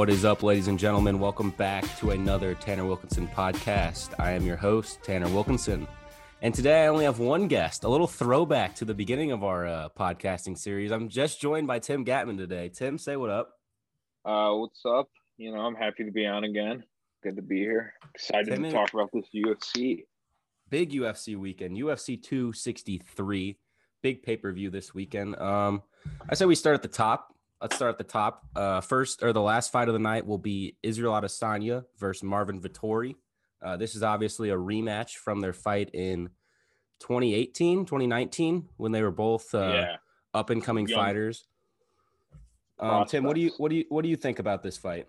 What is up, ladies and gentlemen? Welcome back to another Tanner Wilkenson podcast. I am your host, Tanner Wilkenson. And today I only have one guest, a little throwback to the beginning of our uh, podcasting series. I'm just joined by Tim Gattman today. Tim, say what up. Uh, what's up? You know, I'm happy to be on again. Good to be here. Excited Tim to talk about this UFC. Big UFC weekend, UFC 263, big pay per view this weekend. Um, I said we start at the top. Let's start at the top. Uh, first or the last fight of the night will be Israel Adesanya versus Marvin Vettori. Uh, this is obviously a rematch from their fight in 2018, 2019, when they were both uh, yeah. up and coming fighters. Um, Tim, what do you what do you what do you think about this fight?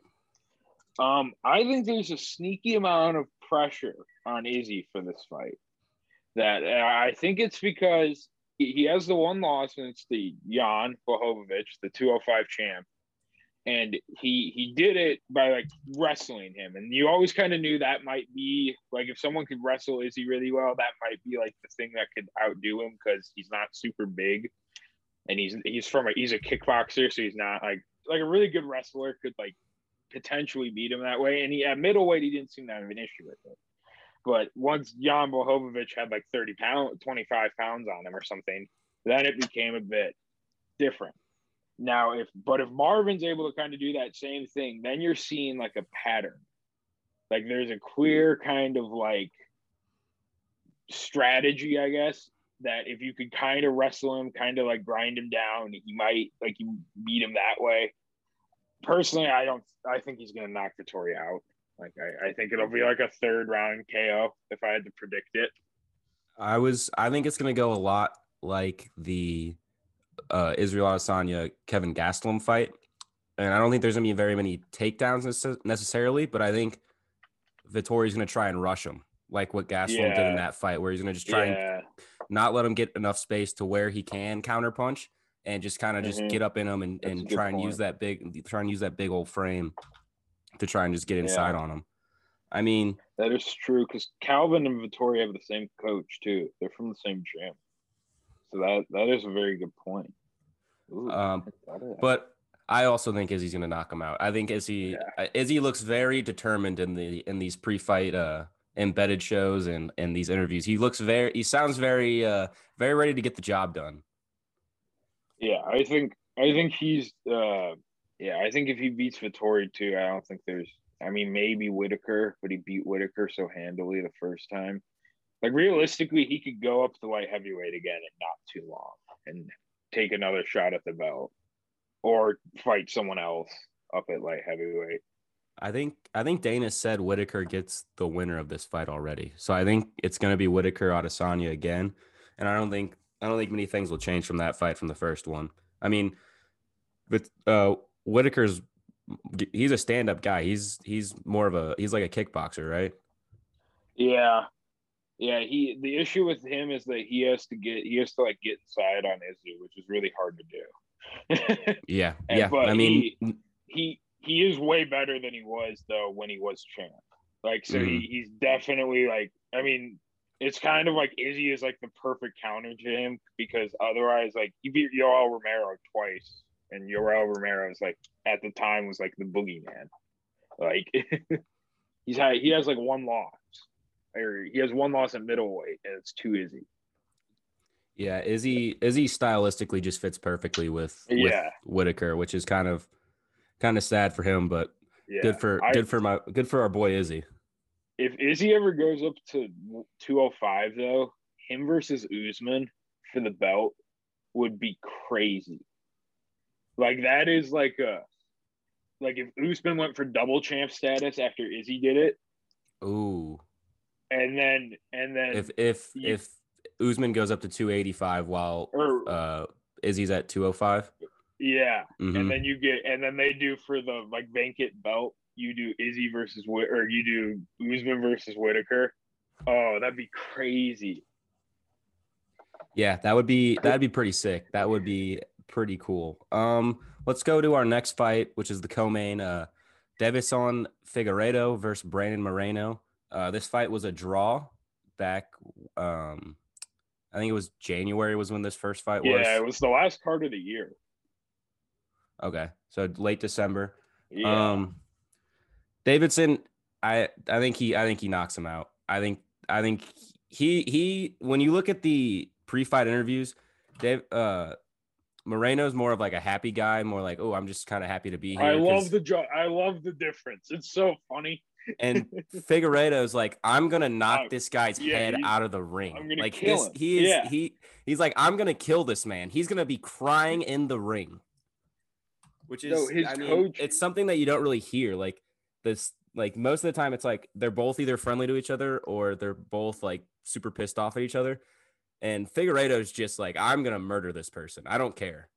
Um, I think there's a sneaky amount of pressure on Izzy for this fight. That I think it's because he, has the one loss, and it's the Jan Blachowicz, the 205 champ, and he he did it by like wrestling him, and you always kind of knew that might be like if someone could wrestle Izzy really well, that might be like the thing that could outdo him because he's not super big, and he's he's from a he's a kickboxer, so he's not like like a really good wrestler could like potentially beat him that way. And he at middleweight, he didn't seem to have an issue with it. But once Jan Bohovic had like 30 pounds, 25 pounds on him or something, then it became a bit different. Now, if but if Marvin's able to kind of do that same thing, then you're seeing like a pattern. Like there's a clear kind of like strategy, I guess, that if you could kind of wrestle him, kind of like grind him down, he might like you beat him that way personally, I don't. I think he's going to knock Vettori out. Like I, I think it'll be like a third round KO if I had to predict it. I was I think it's gonna go a lot like the uh, Israel Adesanya Kelvin Gastelum fight, and I don't think there's gonna be very many takedowns necessarily, but I think Vettori's gonna try and rush him like what Gastelum did in that fight, where he's gonna just try and not let him get enough space to where he can counterpunch and just kind of just Mhm. get up in him and, That's and try and point. use that big try and use that big old frame to try and just get inside Yeah. on him. I mean, that is true because Kelvin and Vettori have the same coach too. They're from the same gym, so that that is a very good point. Ooh, Um, I thought of that. but I also think Izzy's going to knock him out. I think Izzy Yeah. Izzy looks very determined in the in these pre-fight uh embedded shows and and these interviews. He looks very he sounds very uh very ready to get the job done. yeah, I think I think he's uh yeah, I think if he beats Vettori too, I don't think there's I mean maybe Whitaker, but he beat Whitaker so handily the first time. Like realistically, he could go up to light heavyweight again in not too long and take another shot at the belt. Or fight someone else up at light heavyweight. I think I think Dana said Whitaker gets the winner of this fight already. So I think it's going to be Whitaker Adesanya again, and I don't think I don't think many things will change from that fight from the first one. I mean, but uh, Whitaker's he's a stand-up guy. He's he's more of a he's like a kickboxer, right? Yeah. Yeah, he the issue with him is that he has to get he has to like get inside on Izzy, which is really hard to do. Yeah, And- yeah. but I mean, he he is way better than he was though when he was champ. Like so he, mm-hmm. he's definitely like I mean it's kind of like Izzy is like the perfect counter to him because otherwise like he beat Yoel Romero twice and Yoel Romero is like at the time was like the boogeyman. Like he's had he has like one loss. Or he has one loss at middleweight and it's too Izzy. yeah, Izzy Izzy stylistically just fits perfectly with, with Yeah. Whitaker, which is kind of kind of sad for him, but Yeah. good for I- good for my good for our boy Izzy. if Izzy ever goes up to 205 though, him versus Usman for the belt would be crazy. Like that is like a like if Usman went for double champ status after Izzy did it, Ooh. and then and then if if you- if Usman goes up to 285 while or uh Izzy's at 205. yeah, Mhm. and then you get and then they do for the like vacant belt, you do Izzy versus or you do Usman versus Whitaker. Oh, that'd be crazy. Yeah, that would be that'd be pretty sick. That would be pretty cool. Um, let's go to our next fight, which is the co-main. Uh, Deiveson Figueiredo versus Brandon Moreno. Uh, this fight was a draw back. Um, I think it was January was when this first fight was. Yeah, it was the last card of the year. Okay, so late December. Yeah. Um, Davidson, I I think he I think he knocks him out. I think I think he he when you look at the pre-fight interviews, Dave uh Moreno's more of like a happy guy, more like oh I'm just kind of happy to be here. I love the jo- I love the difference. It's so funny. and Figueiredo's like I'm gonna knock Uh, this guy's yeah, head out of the ring. Like this, him. he is Yeah. he he's like I'm gonna kill this man. He's gonna be crying in the ring. Which is No, his I mean, coach- it's something that you don't really hear. Like this like most of the time it's like they're both either friendly to each other or they're both like super pissed off at each other. And Figueiredo's just like, I'm gonna murder this person. I don't care.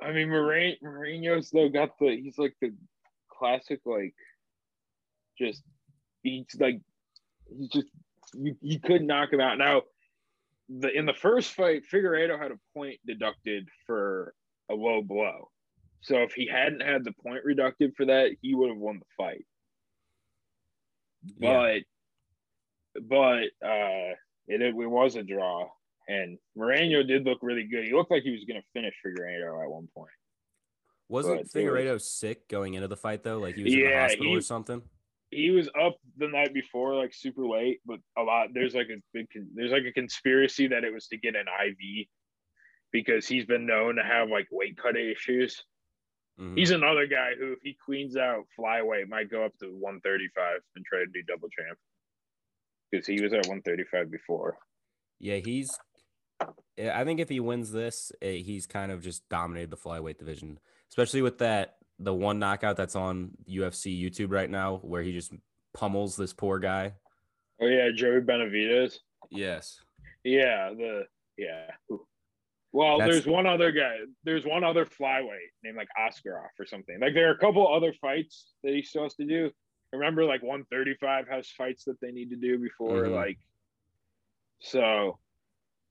I mean, Moran- Moreno's though got the he's like the classic like just he's like he's just you, you could knock him out. Now the in the first fight, Figueiredo had a point deducted for a low blow. So if he hadn't had the point reducted for that, he would have won the fight. But but uh it, it was a draw. And Moreno did look really good. He looked like he was going to finish Figueiredo at one point. Wasn't But there was- Figueiredo sick going into the fight though? Like he was in the hospital he- or something? he was up the night before, like super late, but a lot there's like a big there's like a conspiracy that it was to get an IV because he's been known to have like weight cut issues. Mhm. He's another guy who, if he cleans out flyweight, might go up to 135 and try to do double champ because he was at 135 before. Yeah, he's. Yeah, I think if he wins this, eh, he's kind of just dominated the flyweight division, especially with that the one knockout that's on UFC YouTube right now, where he just pummels this poor guy. Oh yeah, Joey Benavidez. Yes. Yeah, the yeah. Well, That's- there's one other guy. There's one other flyweight named like Askarov or something. Like there are a couple other fights that he still has to do. Remember, like 135 has fights that they need to do before Mhm. like. So,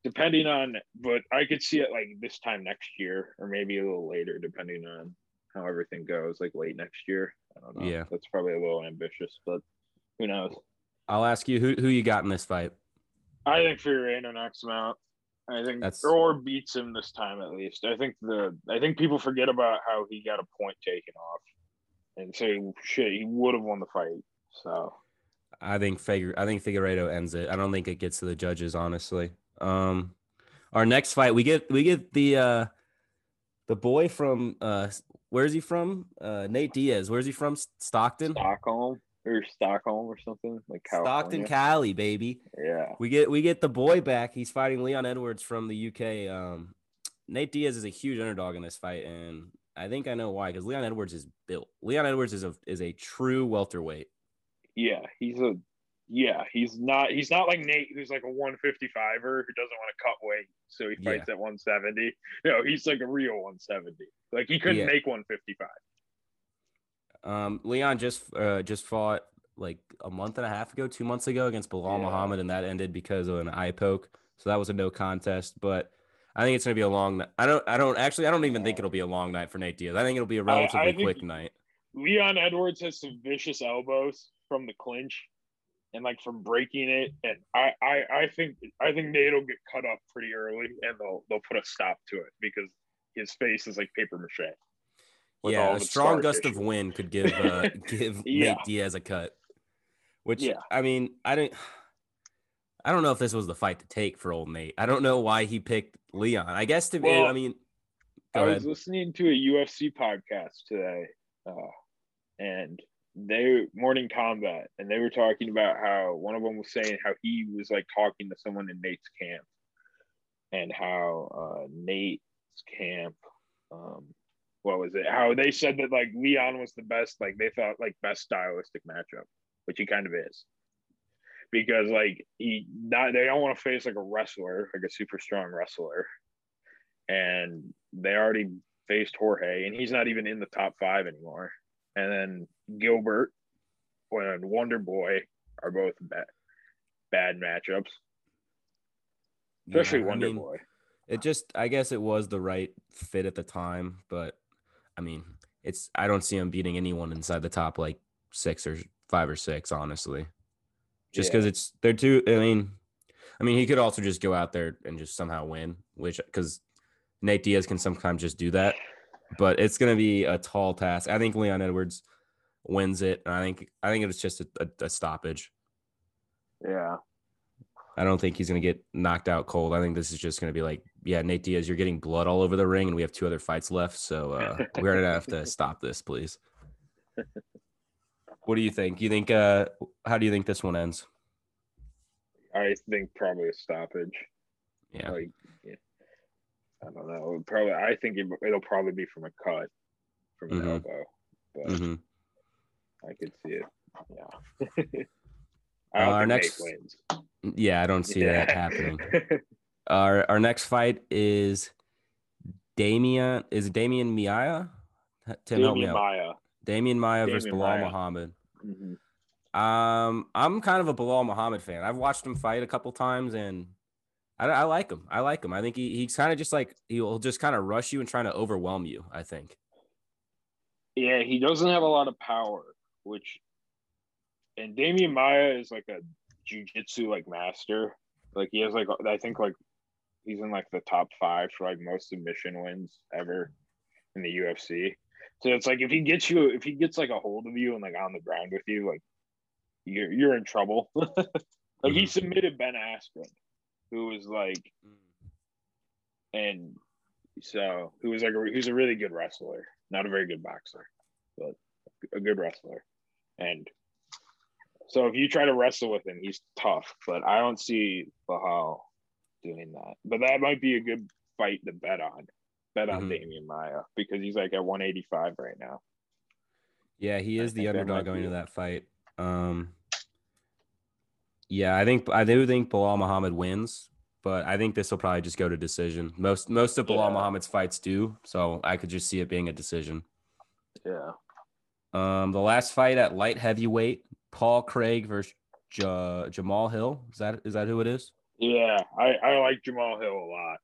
depending on, but I could see it like this time next year or maybe a little later, depending on how everything goes. Like late next year. I don't know. Yeah. that's probably a little ambitious, but who knows? I'll ask you who who you got in this fight. I think Figueiredo knocks him out. I think That's- or beats him this time at least. I think the I think people forget about how he got a point taken off, and say shit he would have won the fight. So I think Figu- I think Figueiredo ends it. I don't think it gets to the judges, honestly. Um, our next fight, we get we get the uh, the boy from uh, where's he from? Uh, Nate Diaz. Where's he from? Stockton. Stockholm or Stockholm or something like Stockton, Cali, baby. yeah, We get we get the boy back. He's fighting Leon Edwards from the UK. Um, Nate Diaz is a huge underdog in this fight, and I think I know why. Because Leon Edwards is built. Leon Edwards is a is a true welterweight. yeah, he's a yeah he's not he's not like Nate who's like a 155er who doesn't want to cut weight, so he fights at 170. No, he's like a real 170. Like he couldn't Yeah. make 155. Um, Leon just uh, just fought like a month and a half ago, two months ago against Belal Yeah. Muhammad, and that ended because of an eye poke. So that was a no contest. But I think it's gonna be a long. I don't. I don't actually. I don't even think it'll be a long night for Nate Diaz. I think it'll be a relatively think- quick night. Leon Edwards has some vicious elbows from the clinch and like from breaking it. And I, I, I think I think Nate will get cut up pretty early and they'll they'll put a stop to it because his face is like paper mache. Yeah, a strong gust of wind could give uh, give Yeah. Nate Diaz a cut. Which Yeah. I mean, I didn't. I don't know if this was the fight to take for old Nate. I don't know why he picked Leon. I guess to be, Well, I mean, I was ahead. listening to a UFC podcast today, uh, and they Morning Kombat, and they were talking about how one of them was saying how he was like talking to someone in Nate's camp, and how uh, Nate's camp, um, what was it? How they said that like Leon was the best, like they thought like best stylistic matchup, which he kind of is. Because like he not they don't want to face like a wrestler, like a super strong wrestler and they already faced Jorge, and he's not even in the top five anymore. And then Gilbert and Wonder Boy are both bad, bad matchups, especially Yeah, Wonder mean, Boy. It just, I guess it was the right fit at the time, but I mean, it's, I don't see him beating anyone inside the top like six or five or six, honestly. Just because Yeah. it's, they're too, I mean, I mean, he could also just go out there and just somehow win, which, because Nate Diaz can sometimes just do that. But it's gonna be a tall task. I think Leon Edwards wins it. I think I think it's just a, a, a stoppage. Yeah. I don't think he's going to get knocked out cold. I think this is just going to be like, yeah, Nate Diaz, you're getting blood all over the ring, and we have two other fights left, so uh, we're going to have to stop this, please. What do you think? You think? Uh, how do you think this one ends? I think probably a stoppage. Yeah, Like, yeah. I don't know. Probably, I think it, it'll probably be from a cut, from an Mhm. elbow. But hmm I could see it. Yeah. Uh, I don't our next- wins. yeah. I don't see that happening. Our our next fight is Damian. Is it Damian Maia? Tim, help me Damian out. Maia. Damian Maia versus Damian Belal Maia. Muhammad. Mhm. Um, I'm kind of a Belal Muhammad fan. I've watched him fight a couple times, and I, I like him. I like him. I think he, he's kind of just like he'll just kind of rush you and trying to overwhelm you. I think. Yeah, he doesn't have a lot of power, which and Damian Maia is like a jujitsu like master. Like he has like I think like he's in like the top five for like most submission wins ever in the UFC. So it's like if he gets you if he gets like a hold of you and like on the ground with you, like you're you're in trouble. like he Mhm. submitted Ben Askren, who was like and so who was like a, who's a really good wrestler, not a very good boxer, but a good wrestler. And so if you try to wrestle with him, he's tough, but I don't see Bahal doing that. But that might be a good fight to bet on. Bet on Mhm. Damian Maia because he's like at 185 right now. Yeah, he I is the think that underdog going be to that fight. Um, yeah, I think I do think Belal Muhammad wins, but I think this will probably just go to decision. Most most of Belal Yeah. Muhammad's fights do, so I could just see it being a decision. Yeah. Um, the last fight at light heavyweight, Paul Craig versus Ja- Jamal Hill. Is that is that who it is? Yeah. I, I like Jamal Hill a lot.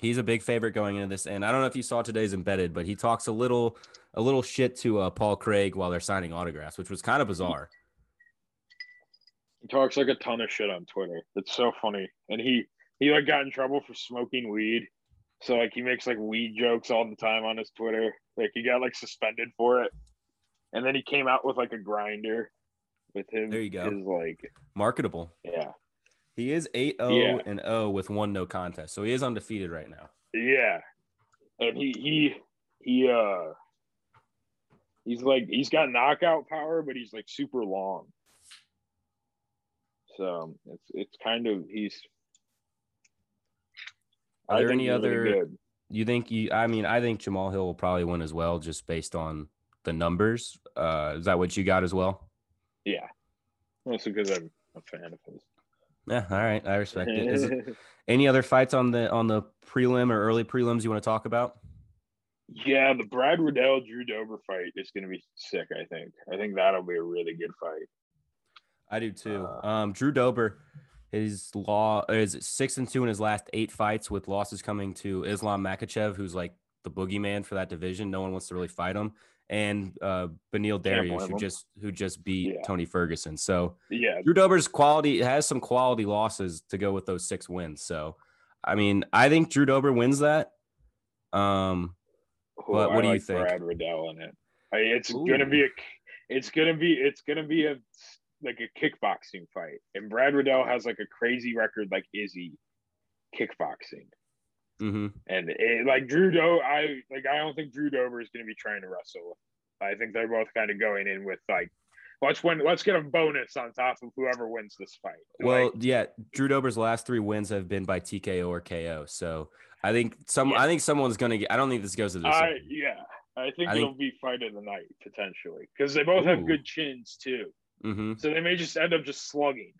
He's a big favorite going into this, and I don't know if you saw today's embedded, but he talks a little a little shit to uh, Paul Craig while they're signing autographs, which was kind of bizarre. Talks like a ton of shit on Twitter. It's so funny. And he he like got in trouble for smoking weed. So like he makes like weed jokes all the time on his Twitter. Like he got like suspended for it. And then he came out with like a grinder with him. There you go. His like Marketable. yeah. He is 8-0 Yeah. and 0 with one no contest. So he is undefeated right now. Yeah. And he he he uh he's like he's got knockout power, but he's like super long. So it's it's kind of he's Are there any really other you think you I mean, I think Jamal Hill will probably win as well just based on the numbers. Uh is that what you got as well? Yeah. Mostly because I'm a fan of his. Yeah, all right. I respect it. Is it any other fights on the on the prelim or early prelims you want to talk about? yeah, the Brad Riddell Drew Dober fight is gonna be sick, I think. I think that'll be a really good fight. I do too. Uh, um, Drew Dober, his law is six and two in his last eight fights, with losses coming to Islam Makhachev, who's like the boogeyman for that division. No one wants to really fight him, and uh, Beneil Dariush, who just who just beat Yeah. Tony Ferguson. So Yeah, Drew Dober's quality has some quality losses to go with those six wins. So, I mean, I think Drew Dober wins that. Um, Ooh, What- I do you think? Brad Riddell in it. I, it's Ooh. gonna be a it's gonna be it's gonna be a like a kickboxing fight. And Brad Riddell has like a crazy record like Izzy kickboxing. mhm. And it, like Drew Do I like I don't think Drew Dober is gonna be trying to wrestle. I think they're both kind of going in with like let's win let's get a bonus on top of whoever wins this fight. Well, Like, yeah, Drew Dober's last three wins have been by TKO or KO. So I think some, Yeah. I think someone's gonna get. I don't think this goes to the. I yeah. I think I it'll think- be fight of the night potentially because they both have good chins too. Hmm So they may just end up just slugging.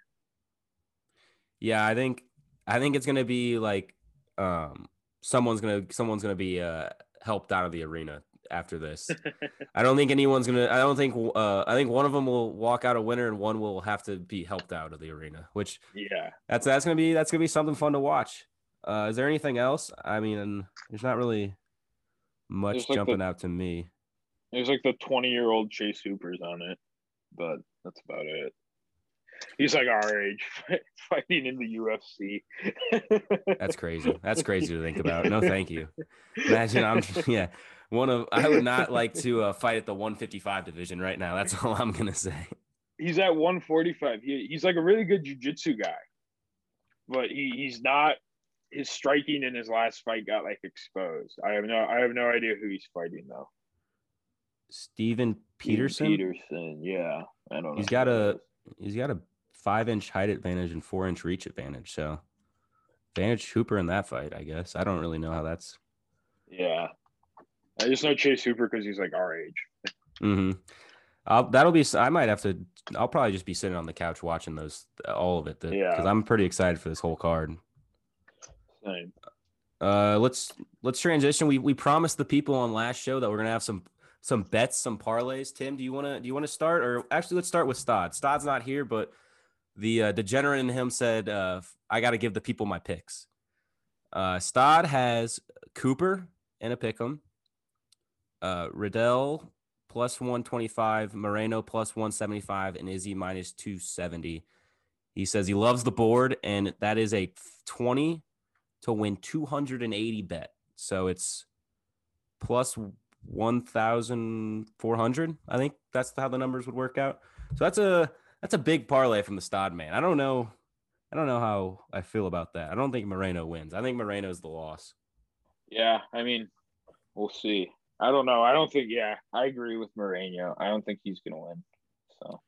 Yeah, I think, I think it's gonna be like, um, someone's gonna, someone's gonna be uh helped out of the arena after this. I don't think anyone's gonna. I don't think. Uh, I think one of them will walk out a winner, and one will have to be helped out of the arena. Which Yeah. that's that's gonna be that's gonna be something fun to watch. Uh, is there anything else? I mean, there's not really much like the- jumping out to me. There's like the 20 year old Chase Hoopers on it, but that's about it. He's like our age, fighting in the UFC. That's crazy. That's crazy to think about. No, thank you. Imagine I'm yeah. one of I would not like to uh, fight at the 155 division right now. That's all I'm gonna say. He's at 145. He, he's like a really good jujitsu guy, but he, he's not. His striking in his last fight got like exposed. I have no I have no idea who he's fighting though. Steven Peterson. Peterson, yeah. I don't know. He's got a he's got a five inch height advantage and four inch reach advantage. So advantage Hooper in that fight, I guess. I don't really know how that's. Yeah, I just know Chase Hooper because he's like our age. Mm-hmm. I'll, that'll be. I might have to. I'll probably just be sitting on the couch watching those all of it. The, Yeah. Because I'm pretty excited for this whole card. Same. Uh, let's let's transition. We we promised the people on last show that we're gonna have some some bets, some parlays. Tim, do you wanna do you wanna start or actually let's start with Stod. Stod's not here, but the uh, degenerate in him said, uh, I got to give the people my picks. Uh, Stod has Hooper and a pick'em, uh, Riddell plus 125, Moreno plus 175, and Izzy minus 270. He says he loves the board, and that is a 20 to win 280 bet. So it's plus 1,400. I think that's how the numbers would work out. So that's a that's a big parlay from the Stod man. I don't know. I don't know how I feel about that. I don't think Moreno wins. I think Moreno's the loss. Yeah, I mean, we'll see. I don't know. I don't think. Yeah, I agree with Moreno. I don't think he's gonna win. So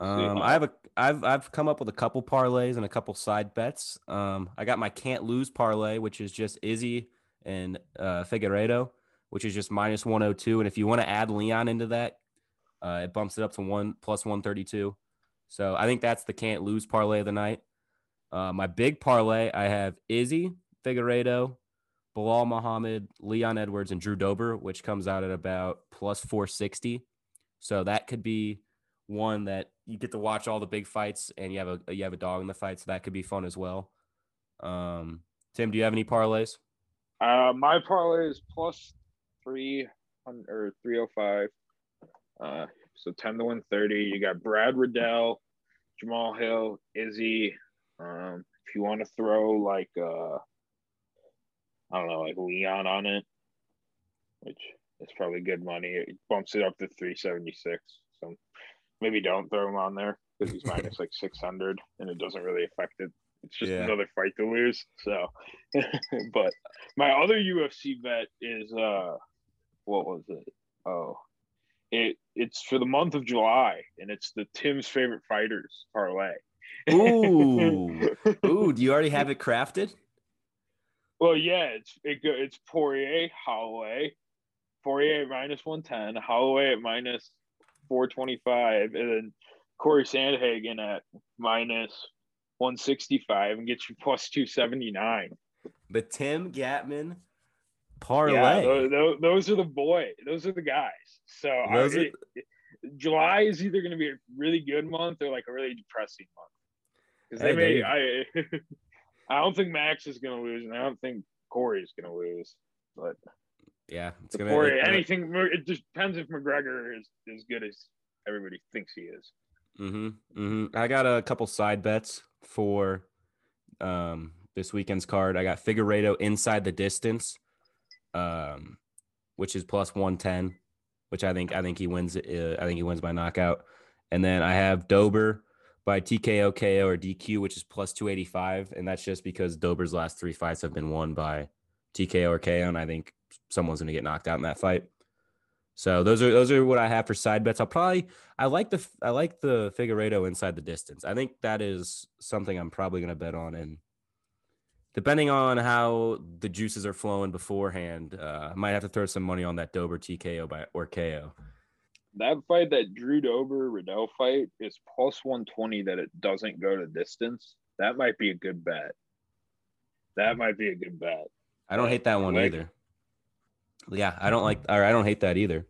Um, I have a I've I've come up with a couple parlays and a couple side bets. Um, I got my can't lose parlay, which is just Izzy and uh, Figueiredo, which is just minus one hundred two. And if you want to add Leon into that, uh, it bumps it up to one plus one thirty two. So I think that's the can't lose parlay of the night. Uh, my big parlay, I have Izzy Figueiredo, Belal Muhammad, Leon Edwards, and Drew Dober, which comes out at about plus four sixty. So that could be one that you get to watch all the big fights and you have a you have a dog in the fight, so that could be fun as well. Um, Tim, do you have any parlays? uh, my parlay is plus three hundred or three hundred five. Uh, so ten to one thirty. You got Brad Riddell, Jamal Hill, Izzy. Um, if you want to throw like uh, I don't know, like Leon on it, which is probably good money. It bumps it up to three seventy six. So maybe don't throw him on there because he's minus like six hundred, and it doesn't really affect it. It's just Yeah. another fight to lose. So, but my other UFC bet is uh, what was it? Oh, it it's for the month of July, and it's the Tim's favorite fighters parlay. Ooh, ooh, do you already have it crafted? Well, yeah, it's it it's Poirier, Holloway, Poirier at minus one ten, Holloway at minus four twenty five, and then Corey Sandhagen at minus one sixty five, and get you plus two seventy nine. The Tim Gattman parlay. those, those, those are the boy. Those are the guys. So I, are- it- it- July is either going to be a really good month or like a really depressing month. Because they there may, I, I don't think Max is going to lose, and I don't think Corey is going to lose. But yeah, it's. Corey, it- anything, it just depends if McGregor is as good as everybody thinks he is. Mm-hmm, mm-hmm. I got a couple side bets for um, this weekend's card. I got Figueiredo inside the distance, um, which is plus one ten, which I think I think he wins. Uh, I think he wins by knockout. And then I have Dober by TKO, KO, or DQ, which is plus two eighty five, and that's just because Dober's last three fights have been won by TKO or KO, and I think someone's gonna get knocked out in that fight. So those are those are what I have for side bets. I'll probably I like the I like the Figueiredo inside the distance. I think that is something I'm probably going to bet on, and depending on how the juices are flowing beforehand, uh, I might have to throw some money on that Dober TKO by or KO. That fight, that Drew Dober Riddell fight, is plus 120 that it doesn't go to distance. That might be a good bet. That might be a good bet. I don't hate that one Like- either. Yeah, I don't like or I don't hate that either.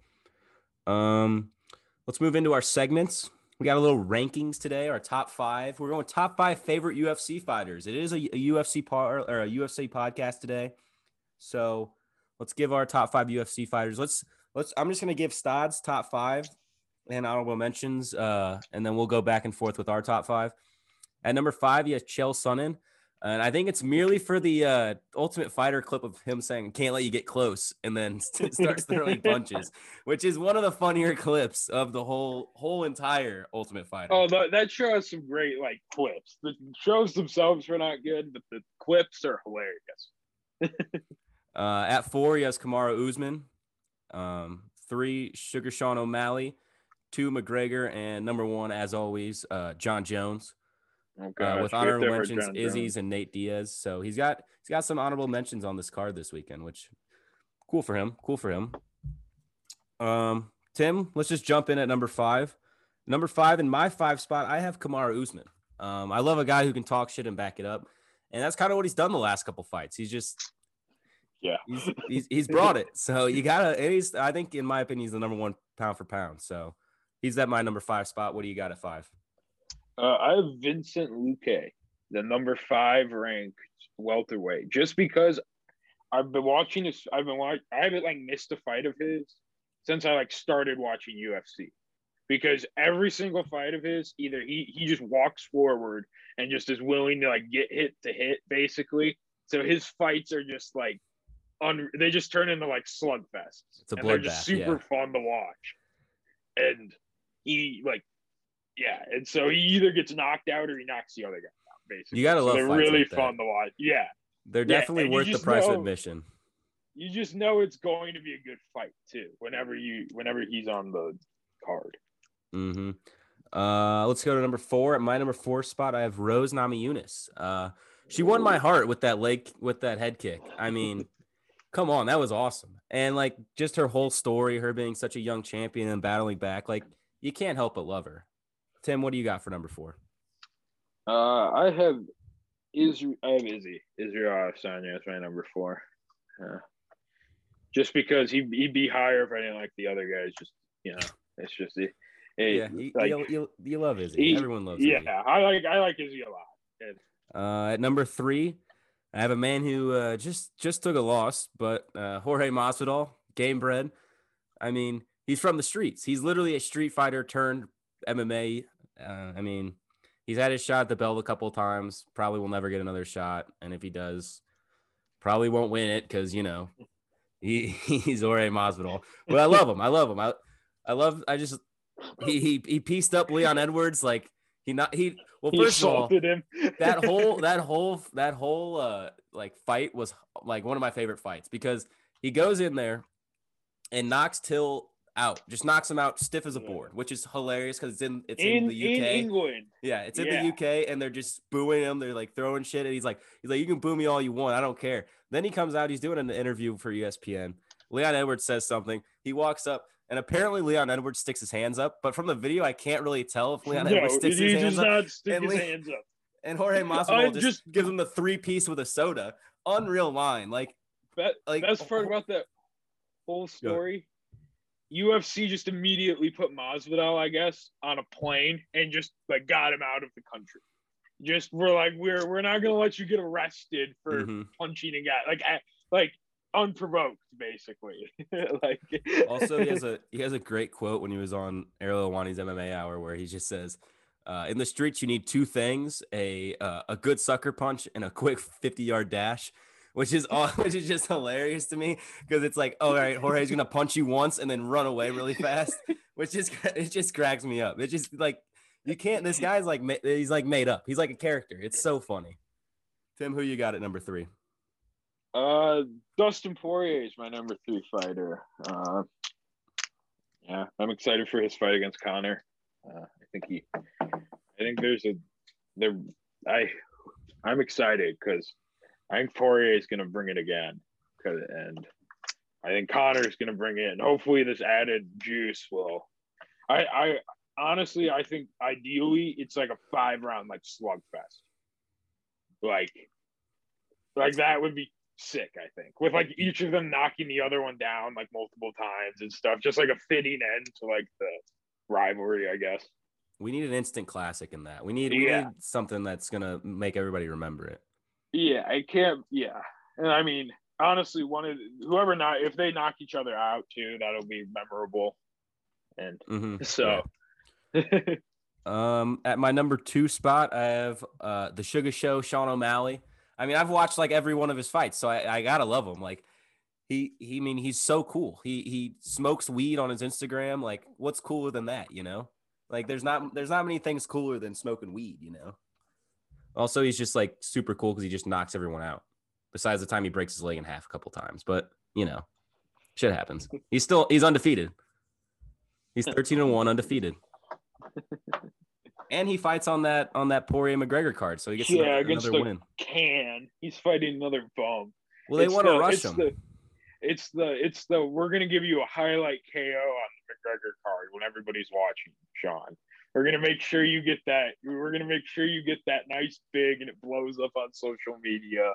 Um, let's move into our segments. We got a little rankings today. Our top five. We're going top five favorite UFC fighters. It is a, a UFC par or a UFC podcast today, so let's give our top five UFC fighters. Let's let's. I'm just gonna give Stod's top five and honorable mentions, uh, and then we'll go back and forth with our top five. At number five, you have Chael Sonnen. And I think it's merely for the uh, Ultimate Fighter clip of him saying, "Can't let you get close," and then starts throwing punches, which is one of the funnier clips of the whole whole entire Ultimate Fighter. Oh, that, that show has some great like clips. The shows themselves are not good, but the clips are hilarious. uh, at four, he has Kamaru Usman. Um, three, Sugar Sean O'Malley. Two, McGregor, and number one, as always, uh, Jon Jones. Okay. uh, with honorable mentions Izzy's and Nate Diaz. So he's got he's got some honorable mentions on this card this weekend, which cool for him. Cool for him. Um, Tim, let's just jump in at number five. Number five in my five spot, I have Kamaru Usman. Um, I love a guy who can talk shit and back it up, and that's kind of what he's done the last couple fights. He's just yeah, he's he's, he's brought it. So you gotta. he's I think in my opinion he's the number one pound for pound. So he's at my number five spot. What do you got at five? Uh, I have Vincent Luque, the number five ranked welterweight, just because I've been watching this. I've been watching. I haven't like missed a fight of his since I like started watching UFC, because every single fight of his, either he he just walks forward and just is willing to like get hit to hit, basically. So his fights are just like, un, they just turn into like slugfests. It's a and they're bloodbath. just super yeah. fun to watch, and he like yeah, and so he either gets knocked out or he knocks the other guy out. Basically, you gotta so love. they're really like fun to watch. Yeah, they're yeah, definitely worth the price know, of admission. You just know it's going to be a good fight too. Whenever you, whenever he's on the card. Hmm. Uh, let's go to number four. At my number four spot, I have Rose Namajunas. Uh, she won my heart with that leg with that head kick. I mean, come on, that was awesome. And like just her whole story, her being such a young champion and battling back, like you can't help but love her. Tim, what do you got for number four? Uh, I have is I have Izzy Israel Adesanya is my number four. Uh, just because he he'd be higher if I didn't like the other guys. Just you know, it's just it, it yeah, you, like, you, you, you love Izzy. He, Everyone loves. Yeah, Izzy. I like I like Izzy a lot. And, uh, at number three, I have a man who uh, just just took a loss, but uh, Jorge Masvidal, game bred. I mean, he's from the streets. He's literally a street fighter turned MMA. Uh, I mean, he's had his shot at the belt a couple times. Probably will never get another shot, and if he does, probably won't win it because you know he he's Jorge Masvidal. But I love him. I love him. I I love. I just he he he pieced up Leon Edwards like he not he. Well, he first of all, him. that whole that whole that whole uh like fight was like one of my favorite fights because he goes in there and knocks Till out, just knocks him out stiff as a board, which is hilarious because it's in it's in, in, the UK. In England. Yeah, it's in Yeah. the UK, and they're just booing him. They're like throwing shit, and he's like, he's like, you can boo me all you want, I don't care. Then he comes out, he's doing an interview for ESPN. Leon Edwards says something. He walks up, and apparently Leon Edwards sticks his hands up. But from the video, I can't really tell if Leon no, Edwards sticks his hands up. stick and his Le- hands up. And Jorge Masvidal just, just- gives him the three piece with a soda. Unreal line, like That, like best part about that whole story, UFC just immediately put Masvidal, I guess, on a plane and just like got him out of the country. Just we're like we're we're not gonna let you get arrested for Mhm. punching a guy like a- like unprovoked, basically. like also he has a he has a great quote when he was on Ariel Helwani's MMA hour where he just says, uh, "In the streets, you need two things: a uh, a good sucker punch and a quick fifty yard dash." Which is all, which is just hilarious to me because it's like, oh, all right, Jorge's gonna punch you once and then run away really fast, which is it just cracks me up. It's just like you can't. This guy's like he's like made up. He's like a character. It's so funny. Tim, who you got at number three? Uh, Dustin Poirier is my number three fighter. Uh, yeah, I'm excited for his fight against Conor. Uh, I think he, I think there's a, there, I, I'm excited because I think Poirier is going to bring it again. and I think Conor is going to bring it, and hopefully this added juice will. I, I honestly, I think ideally it's like a five round like slugfest. Like, like that would be sick, I think, with like each of them knocking the other one down like multiple times and stuff, just like a fitting end to like the rivalry, I guess. We need an instant classic in that. We need we need something that's gonna make everybody remember it. Yeah, I can't. Yeah, and I mean, honestly, one of whoever not if they knock each other out too, that'll be memorable. And Mhm. so, Um, at my number two spot, I have uh, the Sugar Show, Sean O'Malley. I mean, I've watched like every one of his fights, so I, I gotta love him. Like he he I mean he's so cool. He he smokes weed on his Instagram. Like what's cooler than that, you know? Like there's not there's not many things cooler than smoking weed, you know. Also, he's just like super cool because he just knocks everyone out. Besides the time he breaks his leg in half a couple times, but you know, shit happens. He's still he's undefeated. He's 13 and 1 undefeated. And he fights on that on that Poirier McGregor card, so he gets Yeah, another, against another the- win. Can he's fighting another bum? Well, they It's want to the- rush it's him. The, it's the it's the we're gonna give you a highlight KO on the McGregor card when everybody's watching, Sean. We're gonna make sure you get that. We're gonna make sure you get that nice big and it blows up on social media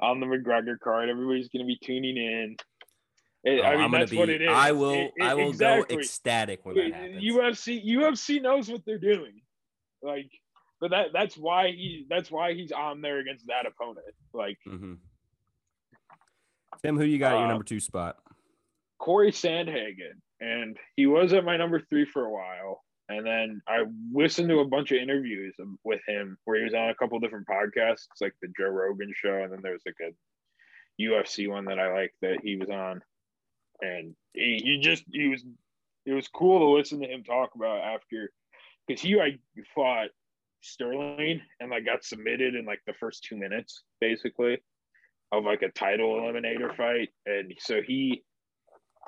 on the McGregor card. Everybody's gonna be tuning in. It- Oh, I mean, I'm gonna that's be. what it is. I will. It- it- I will exactly. go ecstatic when that happens. UFC UFC knows what they're doing. Like, but that that's why he that's why he's on there against that opponent. Like hmm Tim, who you got at your Uh, number two spot? Corey Sandhagen, and he was at my number three for a while. And then I listened to a bunch of interviews with him where he was on a couple different podcasts, like the Joe Rogan show, and then there was like a UFC one that I liked that he was on. And he, he just he was it was cool to listen to him talk about after because he like fought Sterling and like got submitted in like the first two minutes basically of like a title eliminator fight. And so he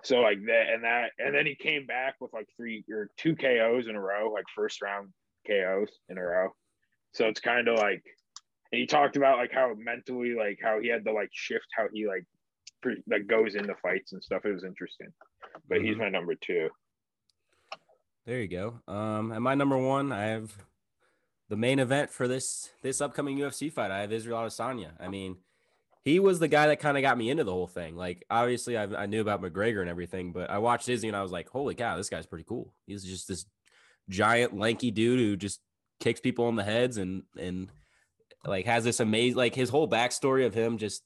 so like that and that and then he came back with like three or two KOs in a row, like first round KOs in a row. So it's kind of like and he talked about like how mentally like how he had to like shift how he like pre- like goes into fights and stuff. It was interesting. But he's Mhm. my number two. There you go. Um, at my number one, I have the main event for this this upcoming UFC fight. I have Israel Adesanya. I mean, he was the guy that kind of got me into the whole thing. Like, obviously, I, I knew about McGregor and everything, but I watched Izzy and I was like, holy cow, this guy's pretty cool. He's just this giant, lanky dude who just kicks people on the heads and and like has this amazing like his whole backstory of him just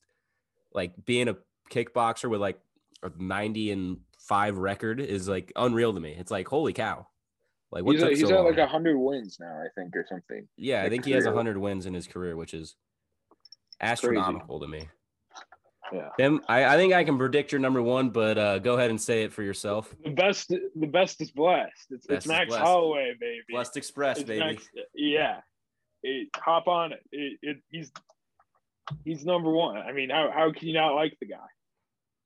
like being a kickboxer with like a 90 and five record is like unreal to me. It's like holy cow. Like what he's at, he's so at long? like hundred wins now, I think, or something. yeah, I like think he has career. 100 wins in his career, which is astronomical to me. Yeah. Tim, I, I think I can predict your number one, but uh, go ahead and say it for yourself. The best the best is blessed. It's Best it's is Max blessed. Holloway, baby. Blessed Express, It's baby. Max- yeah. It, hop on it. It, it. He's he's number one. I mean, how, how can you not like the guy?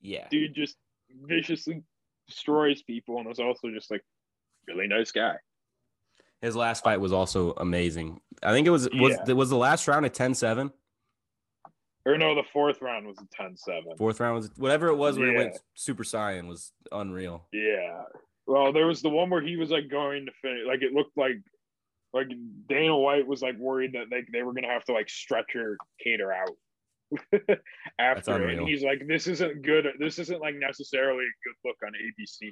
Yeah. Dude just viciously destroys people and was also just like really nice guy. His last fight was also amazing. I think it was was Yeah. was the last round at 10-7. Or no, the fourth round was a 10-7. Fourth round was whatever it was where he Yeah. went Super Saiyan was unreal. Yeah. Well, there was the one where he was like going to finish. Like it looked like like Dana White was like worried that they, they were gonna have to like stretcher Kattar out after it. And he's like, this isn't good. This isn't like necessarily a good look on ABC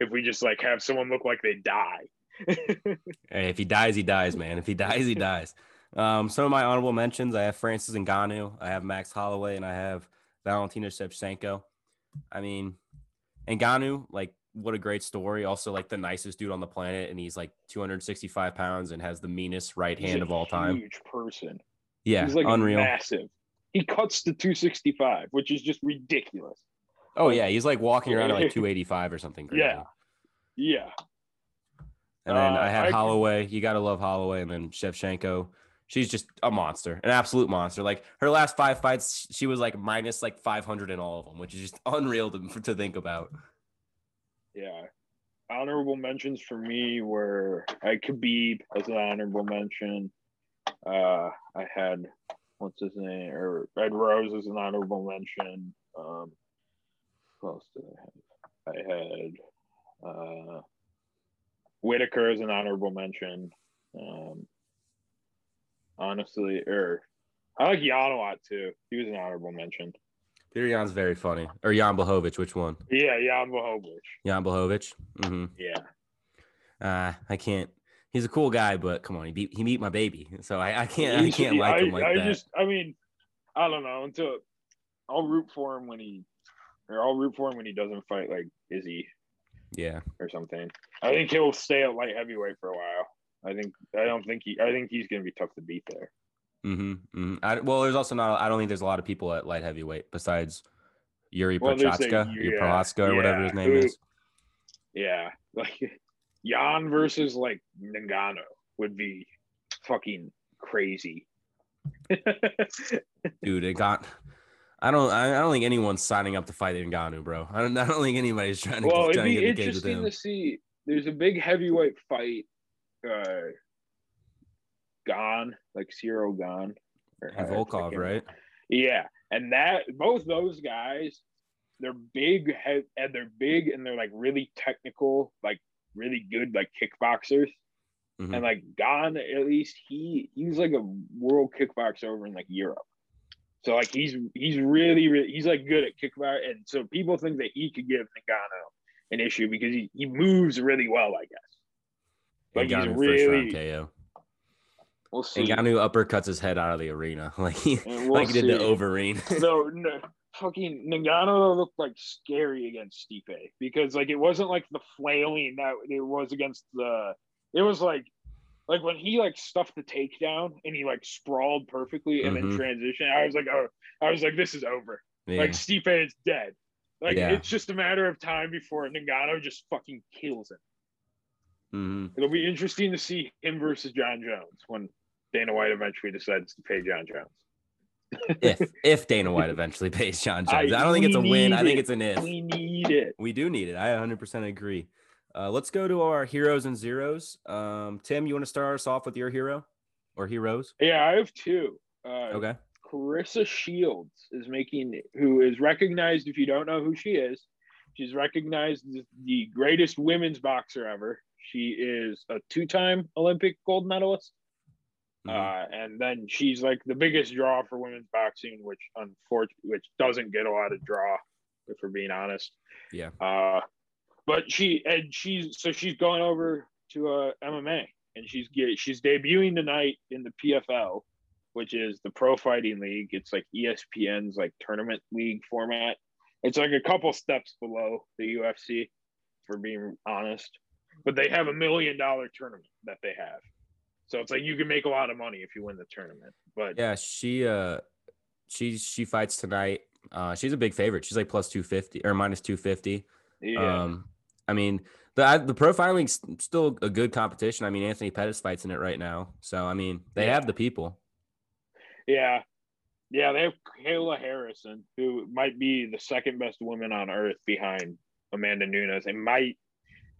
if we just like have someone look like they die. Hey, if he dies, he dies, man. If he dies, he dies. Um, some of my honorable mentions: I have Francis Ngannou, I have Max Holloway, and I have Valentina Shevchenko. I mean, Ngannou, like, what a great story. Also, like the nicest dude on the planet, and he's like 265 pounds and has the meanest right He's hand of all time. Huge person. Yeah, he's like unreal. massive. He cuts to 265, which is just ridiculous. Oh yeah, he's like walking around at like 285 or something. Crazy. Yeah. Yeah. And then Uh, I had I- Holloway. You gotta love Holloway, and then Shevchenko. She's just a monster, an absolute monster. Like her last five fights, she was like minus like 500 in all of them, which is just unreal to, to think about. Yeah. Honorable mentions for me were I Khabib as an honorable mention. Uh, I had what's his name or Red Rose as an honorable mention. Um, who else did I have? I had uh, Whitaker as an honorable mention. Um, honestly, or I like Jan a lot too. He was an honorable mention. Peter Yan's very funny. Or Jan Blachowicz, which one? Yeah, Jan Bohovic. Jan Blachowicz. Mm-hmm. Yeah. Uh, I can't. He's a cool guy, but come on, he beat he beat my baby, so I, I can't I can't like I, him like I that. just, I mean, I don't know. Until I'll root for him when he, or I'll root for him when he doesn't fight like Izzy yeah, or something. I think he'll stay at light heavyweight for a while. I think I don't think he. I think he's gonna be tough to beat there. Mm-hmm. mm-hmm. I, well, there's also not. I don't think there's a lot of people at light heavyweight besides Yuri Well, there's a- Prochazka, yeah, Yuri Prochazka, or whatever his name who- is. Yeah, like Jan versus like Ngannou would be fucking crazy. Dude, it got. I don't. I don't think anyone's signing up to fight Ngannou, bro. I don't. I don't think anybody's trying to, well, it'd to be interesting to see. There's a big heavyweight fight. Uh, gone like Ciryl Gane. And Volkov, right? Yeah, and that both those guys, they're big and they're big and they're like really technical, like really good, like kickboxers. Mhm. And like Gane, at least he he's like a world kickboxer over in like Europe. So like he's he's really really he's like good at kickbox, and so people think that he could give Ngannou an issue because he, he moves really well, I guess. Like he's Ngannou first round KO. we'll see. Ngannou uppercuts his head out of the arena, like he, we'll like he did to Overeem. no, no, fucking Ngannou looked like scary against Stipe because like it wasn't like the flailing that it was against the. It was like, like when he like stuffed the takedown and he like sprawled perfectly and Mhm. then transition. I was like, oh, I was like, this is over. yeah. Like Stipe is dead. Like Yeah. it's just a matter of time before Ngannou just fucking kills him. Mhm. It'll be interesting to see him versus Jon Jones when Dana White eventually decides to pay Jon Jones. if if Dana White eventually pays Jon Jones, I, don't think it's a win. I think it's an if. We need it. We do need it. I 100% agree. Uh, let's go to our heroes and zeros. Um, Tim, you want to start us off with your hero or heroes? Yeah, I have two. Uh, Okay. Claressa Shields is making, who is recognized. If you don't know who she is, she's recognized as the greatest women's boxer ever. She is a two-time Olympic gold medalist, Mhm. uh, and then she's like the biggest draw for women's boxing, which unfortunately, which doesn't get a lot of draw, if we're being honest. Yeah. Uh, but she and she's so she's going over to uh, MMA, and she's get, she's debuting tonight in the PFL, which is the Pro Fighting League. It's like ESPN's like tournament league format. It's like a couple steps below the UFC, for being honest. But they have a million dollar tournament that they have. So it's like you can make a lot of money if you win the tournament. But Yeah, she uh she she fights tonight. Uh she's a big favorite. She's like plus 250 or minus 250. yeah, Um I mean, the I- the profiling's still a good competition. I mean, Anthony Pettis fights in it right now. So, I mean, they Yeah. have the people. yeah. Yeah, they have Kayla Harrison, who might be the second best woman on earth behind Amanda Nunes. And might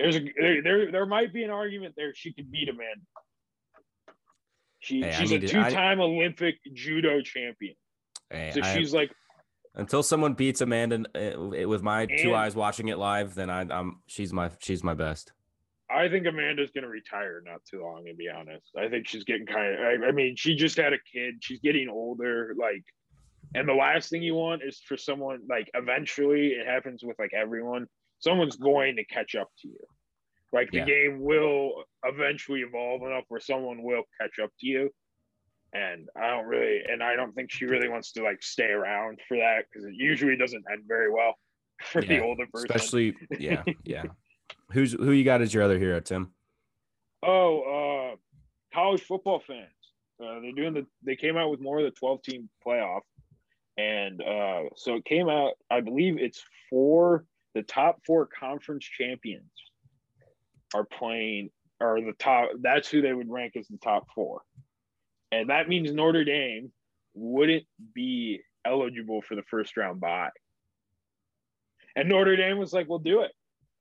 there's a there there, there might be an argument there she could beat Amanda. She, Hey, she's a to- I- two-time Olympic judo champion. Hey, So I- she's like until someone beats Amanda uh, with my two eyes watching it live, then I, I'm she's my she's my best. I think Amanda's going to retire not too long, to be honest. I think she's getting kind of, I, I mean, she just had a kid. She's getting older. Like, and the last thing you want is for someone, like, eventually it happens with like everyone, someone's going to catch up to you. Like, the Yeah. game will eventually evolve enough where someone will catch up to you. And I don't really, and I don't think she really wants to like stay around for that because it usually doesn't end very well for the older person. Especially yeah, yeah. Who's who you got as your other hero, Tim? Oh, uh, college football fans. Uh, they're doing the. They came out with more of the twelve team playoff, and uh, so it came out. I believe it's four. The top four conference champions are playing, or the top. That's who they would rank as the top four, and that means Notre Dame wouldn't be eligible for the first round bye. And Notre Dame was like, "We'll do it."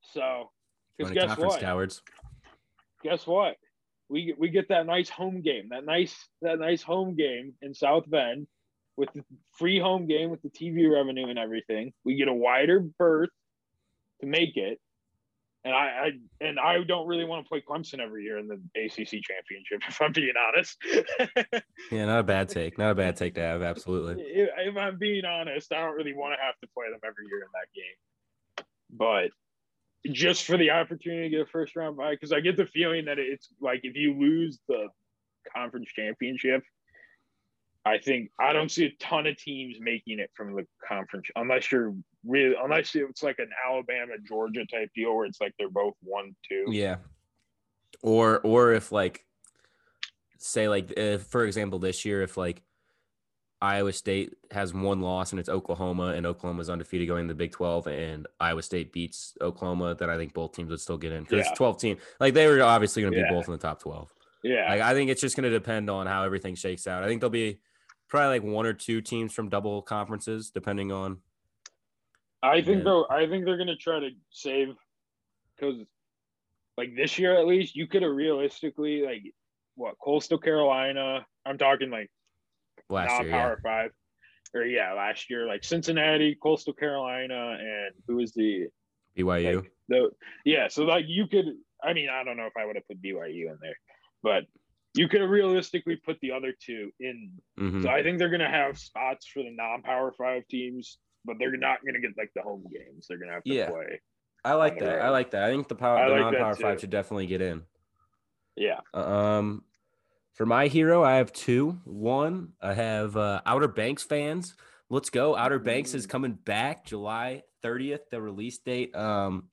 So, because guess what? cowards. guess what? We get, we get that nice home game, that nice that nice home game in South Bend with the free home game with the TV revenue and everything. We get a wider berth to make it. And I, I and I don't really want to play Clemson every year in the ACC championship, if I'm being honest. Yeah, not a bad take. Not a bad take to have. Absolutely. if, if I'm being honest, I don't really want to have to play them every year in that game. But just for the opportunity to get a first round bye, because I get the feeling that it's like if you lose the conference championship, I think I don't see a ton of teams making it from the conference unless you're really unless it's like an Alabama Georgia type deal where it's like they're both one two. Yeah. Or or if like say like if, for example this year if like Iowa State has one loss and it's Oklahoma and Oklahoma's undefeated going to the Big 12 and Iowa State beats Oklahoma, then I think both teams would still get in because Yeah. it's 12 team. Like they were obviously going to be Yeah. both in the top 12. Yeah. Like I think it's just going to depend on how everything shakes out. I think there'll be probably like one or two teams from double conferences depending on I think Yeah. though I think they're gonna try to save because like this year at least you could have realistically like what Coastal Carolina. I'm talking like last year. Yeah. Power Five or yeah last year like Cincinnati, Coastal Carolina, and who was the BYU. like, the yeah so like you could I mean I don't know if I would have put BYU in there, but you could have realistically put the other two in Mhm. so I think they're gonna have spots for the non-power five teams, but they're not gonna get like the home games. They're gonna have to Yeah. play. I like that. I like that. I think the power I the like non-power 5 should definitely get in. Yeah. Um, for my hero, I have two. One, I have uh, Outer Banks fans. Let's go! Outer Banks is coming back July 30th, the release date. Um,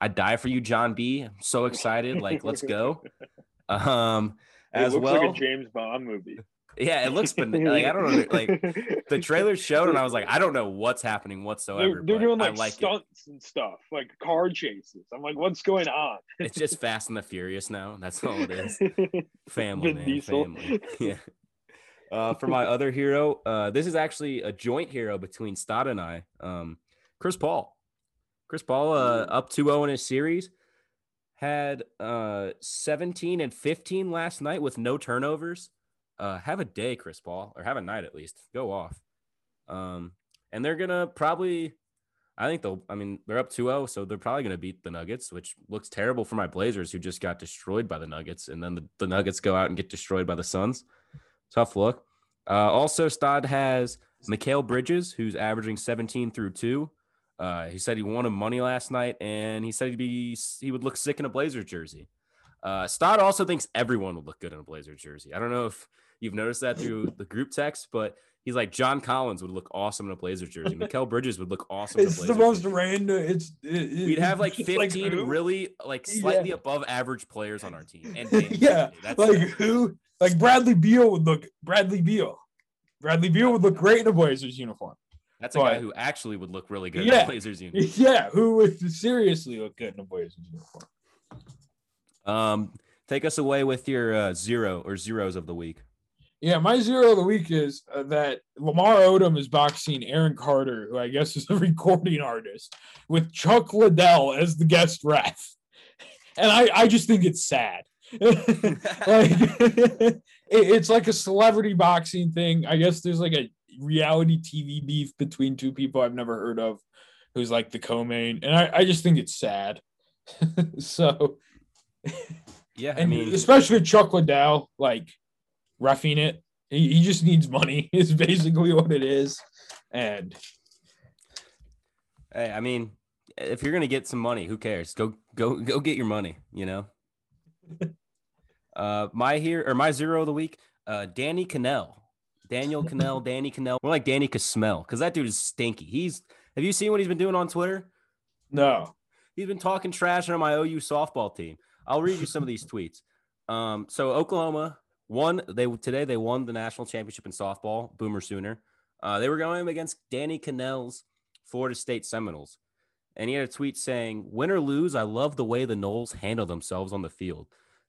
I die for you, John B. I'm so excited! Like, let's go. Um, It as looks well, like a James Bond movie. Yeah, it looks like I don't know, like the trailer showed, and I was like, I don't know what's happening whatsoever. They're, they're doing like, like it. stunts and stuff, like car chases. I'm like, what's going on? It's just Fast and the Furious now. That's all it is. family, man, Diesel. family. Yeah. Uh, for my other hero, uh, this is actually a joint hero between Stott and I. Um, Chris Paul. Chris Paul, uh, up 2-0 in his series, had uh 17 and 15 last night with no turnovers. Uh, have a day, Chris Paul, or have a night at least. Go off. Um, and they're gonna probably. I think they'll. I mean, they're up 2-0, so they're probably gonna beat the Nuggets, which looks terrible for my Blazers, who just got destroyed by the Nuggets, and then the, the Nuggets go out and get destroyed by the Suns. Tough look. Uh, also, Stod has Mikal Bridges, who's averaging 17 through two. Uh, he said he wanted money last night, and he said he'd be he would look sick in a Blazers jersey. Uh, Stott also thinks everyone would look good in a Blazers jersey. I don't know if you've noticed that through the group text, but he's like John Collins would look awesome in a Blazers jersey. Mikal Bridges would look awesome. It's in a the most jersey. random. It's it, it- We'd have like 15 who? really like Yeah. slightly above average players on our team. And yeah, That's like it. who? Like Bradley Beal would look. Bradley Beal. Bradley Beal would look great in a Blazers uniform. that's a guy who actually would look really good in Yeah. a Blazers uniform. Yeah, who would seriously look good in a Blazers uniform? Um, take us away with your uh, zero or zeros of the week. Yeah, my zero of the week is uh, that Lamar Odom is boxing Aaron Carter, who I guess is a recording artist, with Chuck Liddell as the guest ref. And I, I just think it's sad. like it- it's like a celebrity boxing thing. I guess there's like a reality TV beef between two people I've never heard of, who's like the co-main, and I, I just think it's sad. so Yeah, I mean, especially Chuck Liddell, like roughing it. He, he just needs money, is basically what it is. And hey, I mean, if you're gonna get some money, who cares? Go, go, go get your money. You know. uh, my here or my zero of the week, uh, Danny Kanell, Daniel Kanell, Danny Kanell. More like Danny Smell because that dude is stinky. He's. Have you seen what he's been doing on Twitter? no, He's been talking trash on my OU softball team. I'll read you some of these tweets. Um, so Oklahoma won. They today they won the national championship in softball. Boomer Sooner. Uh, they were going against Danny Kanell's Florida State Seminoles, and he had a tweet saying, "Win or lose, I love the way the Noles handle themselves on the field.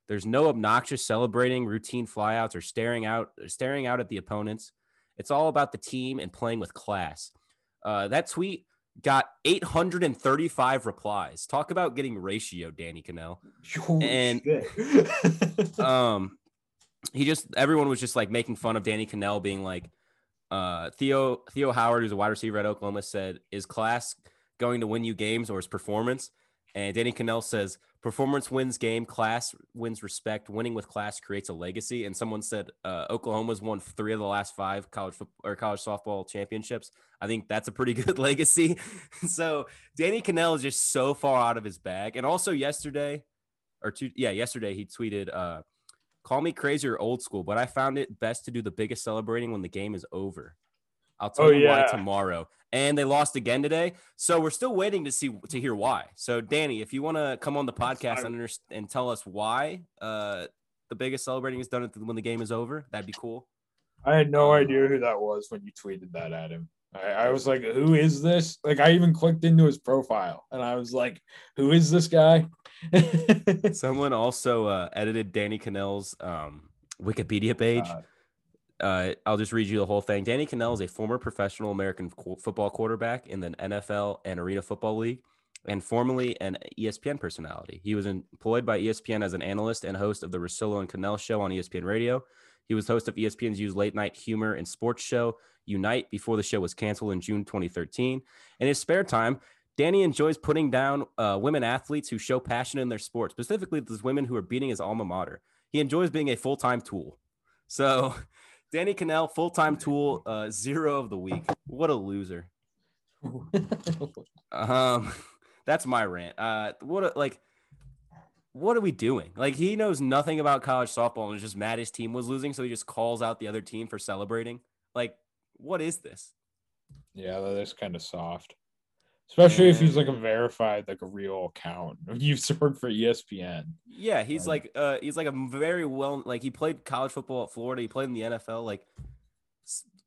There's no obnoxious celebrating, routine flyouts, or staring out staring out at the opponents. It's all about the team and playing with class." Uh, that tweet got 835 replies. Talk about getting ratio, Danny Kanell. And- shit. Um, he just everyone was just like making fun of Danny Kanell being like, uh, Theo Theo Howard, who's a wide receiver at Oklahoma, said, "Is class going to win you games or is performance?" And Danny Kanell says, "Performance wins game, class wins respect. Winning with class creates a legacy." And someone said, uh, "Oklahoma's won three of the last five college foot- or college softball championships. I think that's a pretty good legacy." so Danny Kanell is just so far out of his bag. And also yesterday, or two, yeah, yesterday he tweeted, uh, "Call me crazy or old school, but I found it best to do the biggest celebrating when the game is over. I'll tell Oh, you why tomorrow." And they lost again today, so we're still waiting to see to hear why. So, Danny, if you want to come on the podcast and, and tell us why, uh, the biggest celebrating is done when the game is over. That'd be cool. I had no idea who that was when you tweeted that at him. I, I was like, who is this? Like, I even clicked into his profile and I was like, who is this guy? Someone also uh, edited Danny Kanell's um, Wikipedia page. Uh, I'll just read you the whole thing. Danny Kanell is a former professional American football quarterback in the NFL and Arena Football League, and formerly an ESPN personality. He was employed by ESPN as an analyst and host of the Russillo and Kanell show on ESPN Radio. He was host of ESPN's used late night humor and sports show Unite before the show was canceled in June 2013. In his spare time, Danny enjoys putting down uh, women athletes who show passion in their sport, specifically those women who are beating his alma mater. He enjoys being a full time tool. So, Danny Kanell, full time tool, uh, zero of the week. What a loser. Um, that's my rant. Uh, what a, like, what are we doing? Like, he knows nothing about college softball and is just mad his team was losing, so he just calls out the other team for celebrating. Like, what is this? yeah, that is kind of soft. Especially if he's like a verified, like a real account. You used to work for ESPN. Yeah, he's Um, like, uh, he's like a very well, like he played college football at Florida. He played in the NFL. Like,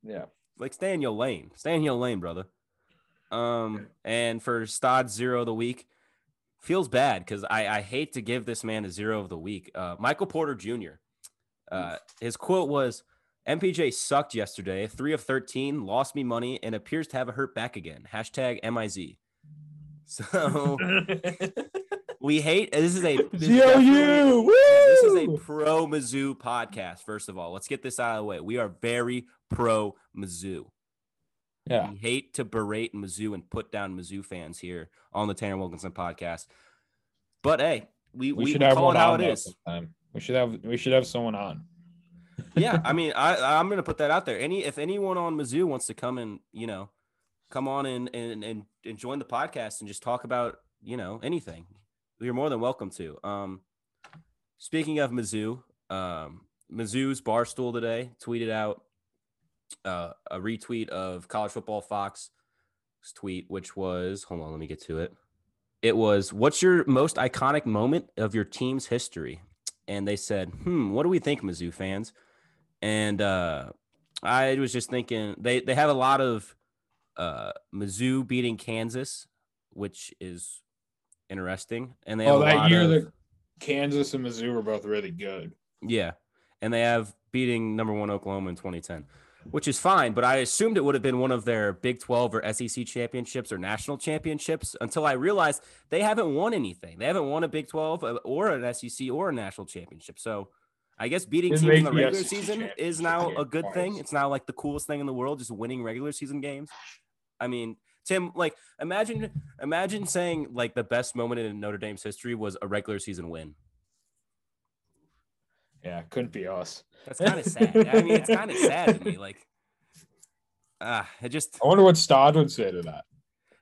Yeah. like stay in your lane. Stay in your lane, brother. Um, and for Stod zero of the week, feels bad because I, I hate to give this man a zero of the week. Uh, Michael Porter Jr. Uh, his quote was, "MPJ sucked yesterday. Three of thirteen, lost me money, and appears to have a hurt back again." Hashtag MIZ. So we hate. This is a this ZOU! this is a pro Mizzou podcast. First of all, let's get this out of the way. We are very pro Mizzou. Yeah. We hate to berate Mizzou and put down Mizzou fans here on the Tanner Wilkenson podcast. But hey, we, We, we, should we have one how on it is. sometime. We should have we should have someone on. yeah, I mean, I I'm gonna put that out there. Any if anyone on Mizzou wants to come and you know come on and and and, and join the podcast and just talk about you know anything, you're more than welcome to. Um, speaking of Mizzou, um, Mizzou's Barstool today tweeted out uh, a retweet of College Football Fox tweet, which was hold on, let me get to it. It was, "What's your most iconic moment of your team's history?" And they said, "Hmm, what do we think, Mizzou fans?" And uh, I was just thinking they they have a lot of uh, Mizzou beating Kansas, which is interesting, and they Oh, that year of, that Kansas and Mizzou were both really good. yeah, and they have beating number one Oklahoma in 2010, which is fine. But I assumed it would have been one of their Big 12 or SEC championships or national championships until I realized they haven't won anything. They haven't won a Big 12 uh, or an SEC or a national championship. So I guess beating teams in the regular SEC season is now a good thing. It's now like the coolest thing in the world, just winning regular season games. I mean, Tim, like imagine imagine saying like the best moment in Notre Dame's history was a regular season win. Yeah, couldn't be us. That's kind of sad. I mean, it's kind of sad to me. Like, ah, it just, I wonder what Stod would say to that.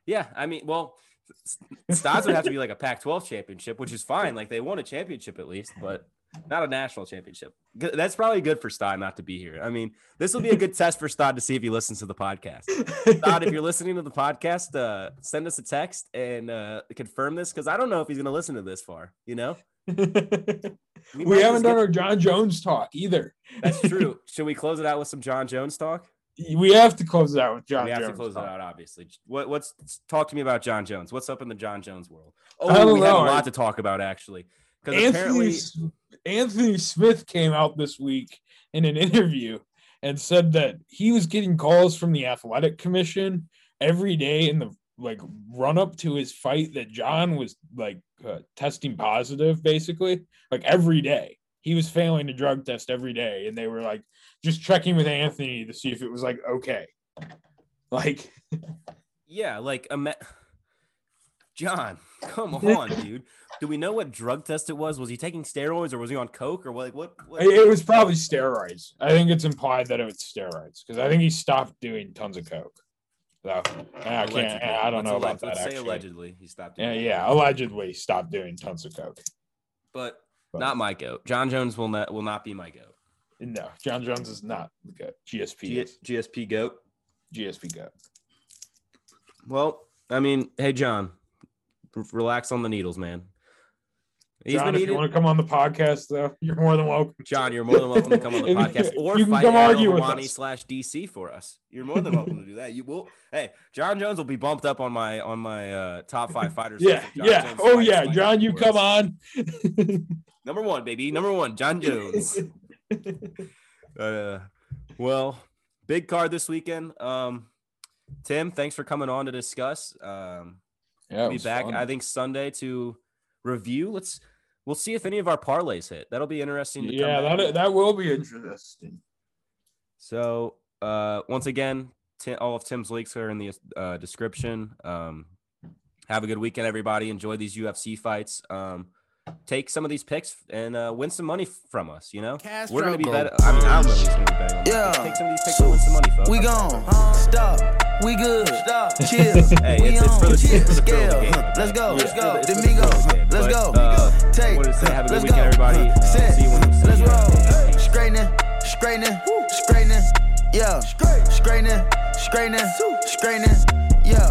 yeah. I mean, well, Stars would have to be like a Pac-12 championship, which is fine. Like they won a championship at least, but not a national championship. That's probably good for Stod not to be here. I mean, this will be a good test for Stod to see if he listens to the podcast. Stod, if you're listening to the podcast, uh, send us a text and uh, confirm this because I don't know if he's going to listen to this far. You know, we might haven't done get- our Jon Jones talk either. That's true. Should we close it out with some Jon Jones talk? We have to close it out with Jon Jones. we have Jones. to close talk. it out, obviously. What, what's talk to me about Jon Jones? What's up in the Jon Jones world? Oh, we have a lot to talk about actually. Because apparently, Anthony Smith came out this week in an interview and said that he was getting calls from the athletic commission every day in the like run up to his fight that John was like uh, testing positive basically like every day he was failing a drug test every day and they were like just checking with Anthony to see if it was like okay like yeah, like ima- John, come on, dude. Do we know what drug test it was? Was he taking steroids or was he on coke or what? Like what? what? it was probably steroids I think it's implied that it was steroids because I think he stopped doing tons of coke so eh, I can't Allegedly. Eh, I don't Let's know about that Let's say actually. allegedly he stopped. Yeah, yeah, allegedly stopped doing tons of coke. but But- not my goat. Jon Jones will not will not be my goat. No, Jon Jones is not the goat. GSP G- is GSP goat. GSP goat. Well, I mean, hey John, r- relax on the needles, man. He's John, been if you want to come on the podcast, though, you're more than welcome. John, you're more than welcome to come on the podcast or you can fight come argue with Helwani us. slash DC for us. You're more than welcome to do that. You will. Hey, Jon Jones will be bumped up on my on my uh, top five fighters. Yeah, John yeah. Jones Oh yeah, John, you come on. Number one, baby. Number one, Jon Jones. uh, well, big card this weekend. Um, Tim, thanks for coming on to discuss. Um, Yeah, be back. I think Sunday to review. Let's we'll see if any of our parlays hit. That'll be interesting. To yeah, that with. that will be interesting. So uh, once again, Tim, all of Tim's links are in the uh, description. Um, have a good weekend, everybody. Enjoy these UFC fights. Um, take some of these picks and uh, win some money from us. You know, we're gonna be better. I mean, I don't know gonna be better. Yeah. Take some of these picks and win some money, folks. We gone. Stop. We good. Stop. Chill. Hey, we it's- it's on. for the- it's for the Scale. game. Let's go. Yeah, Let's go. it's for the- Domingo. it's for the pro game. Let's But, go. uh, Take. wanted to say have a good Let's weekend, go. everybody. Uh, Set. see you when we see Let's you. roll. Straightening. Straightening. Straightening. Yeah. Straightening. Straightening. Straightening. Yeah.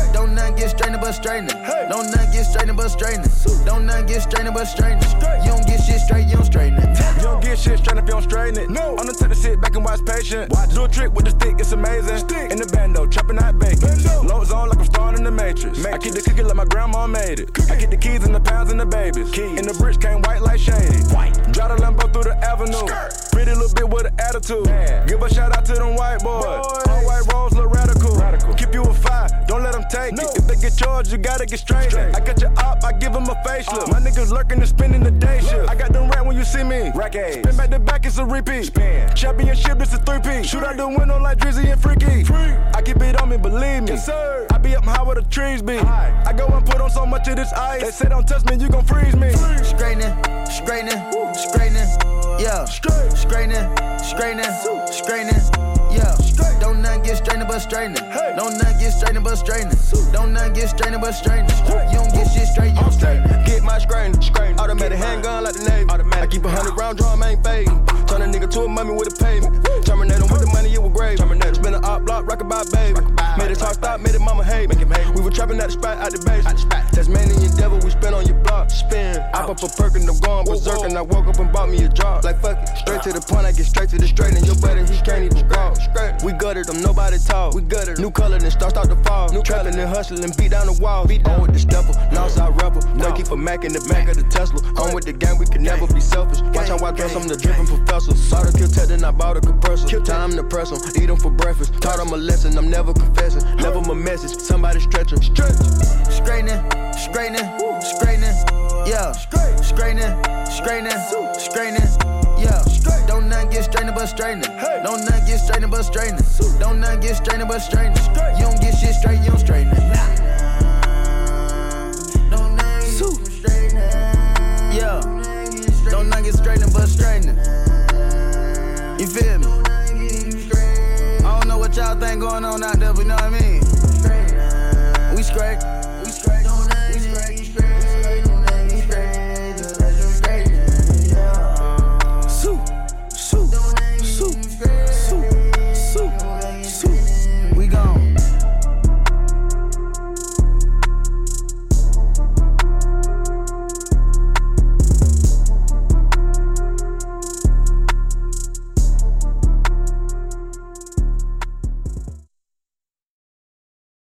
get straightening but straightening. Don't none get straightening but straightening. Don't none get straightening but straightening. You don't get shit straight, you don't straighten it. You don't get shit straight if you don't straighten it. No. I'm the type to sit back and watch patient. Do a trick with the stick, it's amazing. Stick. In the bando, chopping out bacon. Low zone like I'm starring in the Matrix. I keep the cookie like my grandma made it. I keep the keys and the pounds and the babies. Keys. And the bricks came white like shady. White. Drive the Lambo through the avenue. Pretty little bit with an attitude. Give a shout out to them white boys. All white rolls look radical. radical. Keep you a five, don't let them take it. If they get charged, you gotta get straight. I got your op, I give them a facelift. My niggas lurking and spinning the day shift. I got them right when you see me. Rack Spin back to back, it's a repeat. Spin. Championship, this a three-peat. Shoot out the window like Drizzy and Freaky. Free. I keep it on me, believe me. Yes, sir. I be up high where the trees be. I go and put on so much of this ice. They say don't touch me, you gon' freeze me. Straightening, straightening, straightening. Yeah. Straightening, straightening, straightening. Yeah. Don't none get straightening but straightening. Don't none get straightening but straightening. Don't none get straightening but straightening. You don't get shit straight, you don't straighten. Get my screen, screen. Automatic handgun like the Navy. I keep a hundred round drum, ain't fading. Turn a nigga to a mummy with a payment. Terminate him with the money, it was grave. Terminate. Spin a op block, rock about baby. Made it talk stop, made it mama hate me. We were trapping at the spot, out the base. Tasmanian devil, we spin on your block. Spin. I pop a perk and I'm going berserk. And I woke up and bought me a job. Like fuck it. Straight to the point, I get straight to the straight. And your buddy, he can't even walk. We gutted them, nobody talk. We gutted New color, then start start to fall. New trapping and hustling, beat down the walls. Beat down with the stepper, lost our rebel. Boy, keep a Mac in the back of the Tesla. On with the gang, we can never be selfish. Watch how I dress, I'm the dripping professor. Bought a kill tech, then I bought a compressor. Time to press 'em, eat 'em for breakfast. Taught 'em a lesson, I'm never confessing. Never my message, somebody stretch 'em. Stretch. Straightening, straightening, straightening. Yeah. Straightening, straightening, straightening. Yeah. Straight. Don't none get straightening but straightening. Don't none get straightening but straightening. Don't none get straightening but straightening. You don't get shit straight, you don't straighten it. Don't get straightening. Yeah. Don't none get straightening but straightening. You feel me? I don't know what y'all think going on out there, but you know what I mean? We straight.